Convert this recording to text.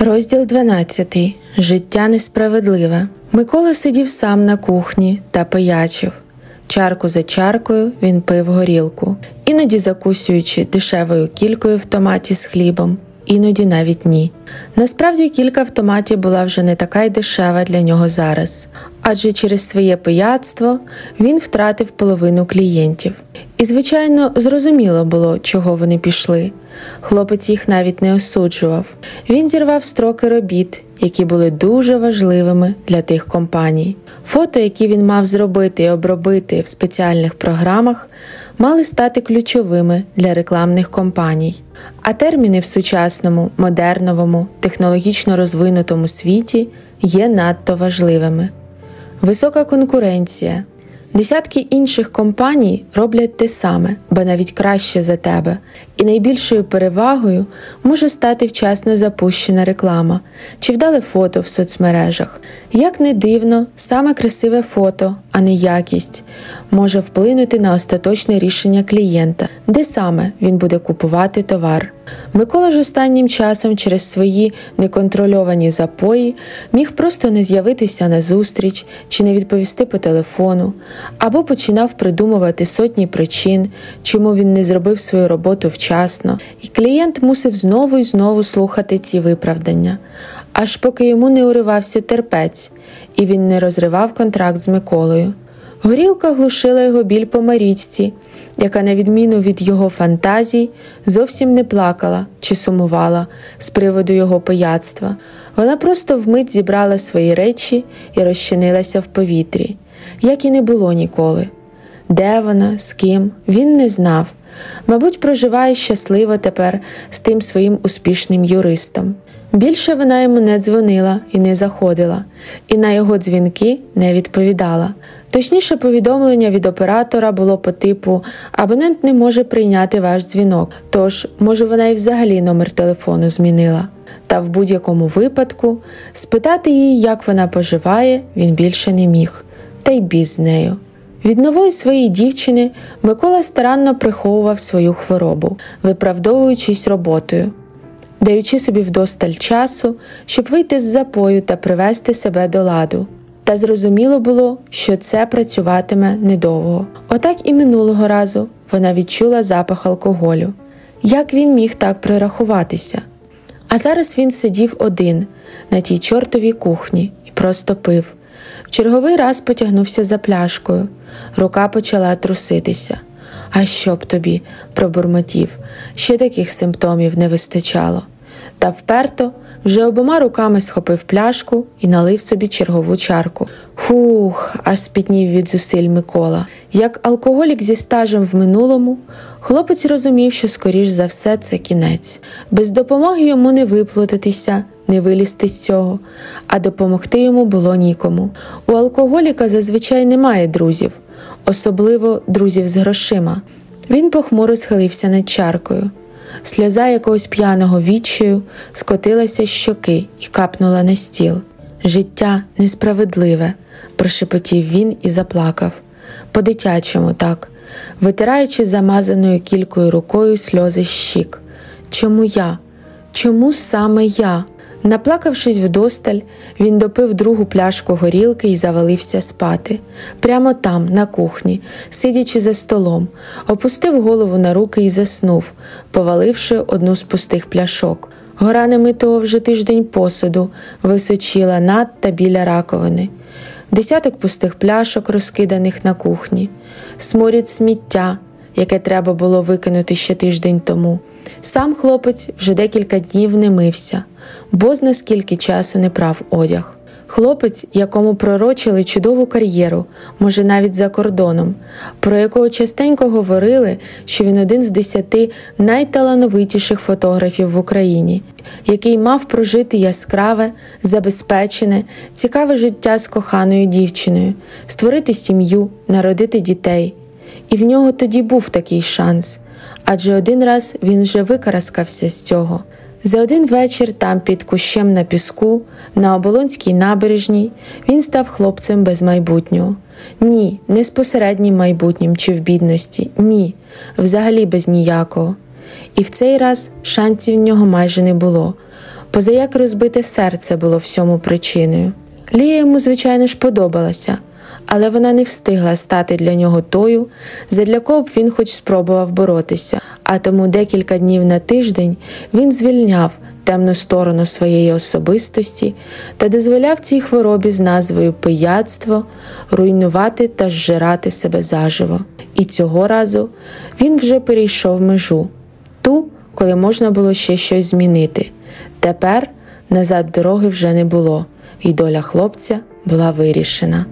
Розділ 12. Життя несправедливе. Микола сидів сам на кухні та пиячив. Чарку за чаркою він пив горілку, іноді закусуючи дешевою кількою в томаті з хлібом, іноді навіть ні. Насправді кілька в томаті була вже не така й дешева для нього зараз, адже через своє пияцтво він втратив половину клієнтів. І, звичайно, зрозуміло було, чого вони пішли. Хлопець їх навіть не осуджував. Він зірвав строки робіт, які були дуже важливими для тих компаній. Фото, які він мав зробити і обробити в спеціальних програмах, мали стати ключовими для рекламних компаній. А терміни в сучасному, модерновому, технологічно розвинутому світі є надто важливими. Висока конкуренція. Десятки інших компаній роблять те саме, ба навіть краще за тебе, і найбільшою перевагою може стати вчасно запущена реклама чи вдале фото в соцмережах. Як не дивно, саме красиве фото, а не якість, може вплинути на остаточне рішення клієнта, де саме він буде купувати товар. Микола ж останнім часом через свої неконтрольовані запої міг просто не з'явитися на зустріч чи не відповісти по телефону, або починав придумувати сотні причин, чому він не зробив свою роботу вчасно, і клієнт мусив знову і знову слухати ці виправдання, аж поки йому не уривався терпець, і він не розривав контракт з Миколою. Горілка глушила його біль по марічці, яка, на відміну від його фантазій, зовсім не плакала чи сумувала з приводу його пияцтва. Вона просто вмить зібрала свої речі і розчинилася в повітрі, як і не було ніколи. Де вона, з ким, він не знав. Мабуть, проживає щасливо тепер з тим своїм успішним юристом. Більше вона йому не дзвонила і не заходила, і на його дзвінки не відповідала. Точніше, повідомлення від оператора було по типу абонент не може прийняти ваш дзвінок, тож, може, вона і взагалі номер телефону змінила. Та в будь-якому випадку спитати її, як вона поживає, він більше не міг, та й біз з нею. Від нової своєї дівчини Микола старанно приховував свою хворобу, виправдовуючись роботою, даючи собі вдосталь часу, щоб вийти з запою та привести себе до ладу. Та зрозуміло було, що це працюватиме недовго. Отак і минулого разу вона відчула запах алкоголю. Як він міг так прирахуватися? А зараз він сидів один на тій чортовій кухні і просто пив. Черговий раз потягнувся за пляшкою, рука почала труситися. А що б тобі, пробурмотів, ще таких симптомів не вистачало. Та вперто вже обома руками схопив пляшку і налив собі чергову чарку. Хух, аж спітнів від зусиль Микола. Як алкоголік зі стажем в минулому, хлопець розумів, що, скоріш за все, це кінець. Без допомоги йому не виплутатися, не вилізти з цього, а допомогти йому було нікому. У алкоголіка зазвичай немає друзів, особливо друзів з грошима. Він похмуро схилився над чаркою. Сльоза якогось п'яного відчаю скотилася з щоки і капнула на стіл. Життя несправедливе, прошепотів він і заплакав. По-дитячому так, витираючи замазаною кількою рукою сльози щік. Чому я? Чому саме я? Наплакавшись вдосталь, він допив другу пляшку горілки і завалився спати. Прямо там, на кухні, сидячи за столом, опустив голову на руки і заснув, поваливши одну з пустих пляшок. Гора немитого вже тиждень посуду височила над та біля раковини. Десяток пустих пляшок, розкиданих на кухні, сморід сміття, яке треба було викинути ще тиждень тому. Сам хлопець вже декілька днів не мився, бо з наскільки часу не прав одяг. Хлопець, якому пророчили чудову кар'єру, може навіть за кордоном, про якого частенько говорили, що він один з десяти найталановитіших фотографів в Україні, який мав прожити яскраве, забезпечене, цікаве життя з коханою дівчиною, створити сім'ю, народити дітей. І в нього тоді був такий шанс адже один раз він вже викараскався з цього. За один вечір, там під кущем на піску, на оболонській набережній, він став хлопцем без майбутнього. Ні, не з посереднім майбутнім чи в бідності, ні, взагалі без ніякого. І в цей раз шансів в нього майже не було, позаяк розбите серце було всьому причиною. Лія йому, звичайно ж, подобалася, але вона не встигла стати для нього тою, задля кого б він хоч спробував боротися, а тому декілька днів на тиждень він звільняв темну сторону своєї особистості та дозволяв цій хворобі з назвою пияцтво руйнувати та зжирати себе заживо. І цього разу він вже перейшов межу ту, коли можна було ще щось змінити. Тепер назад дороги вже не було, і доля хлопця була вирішена.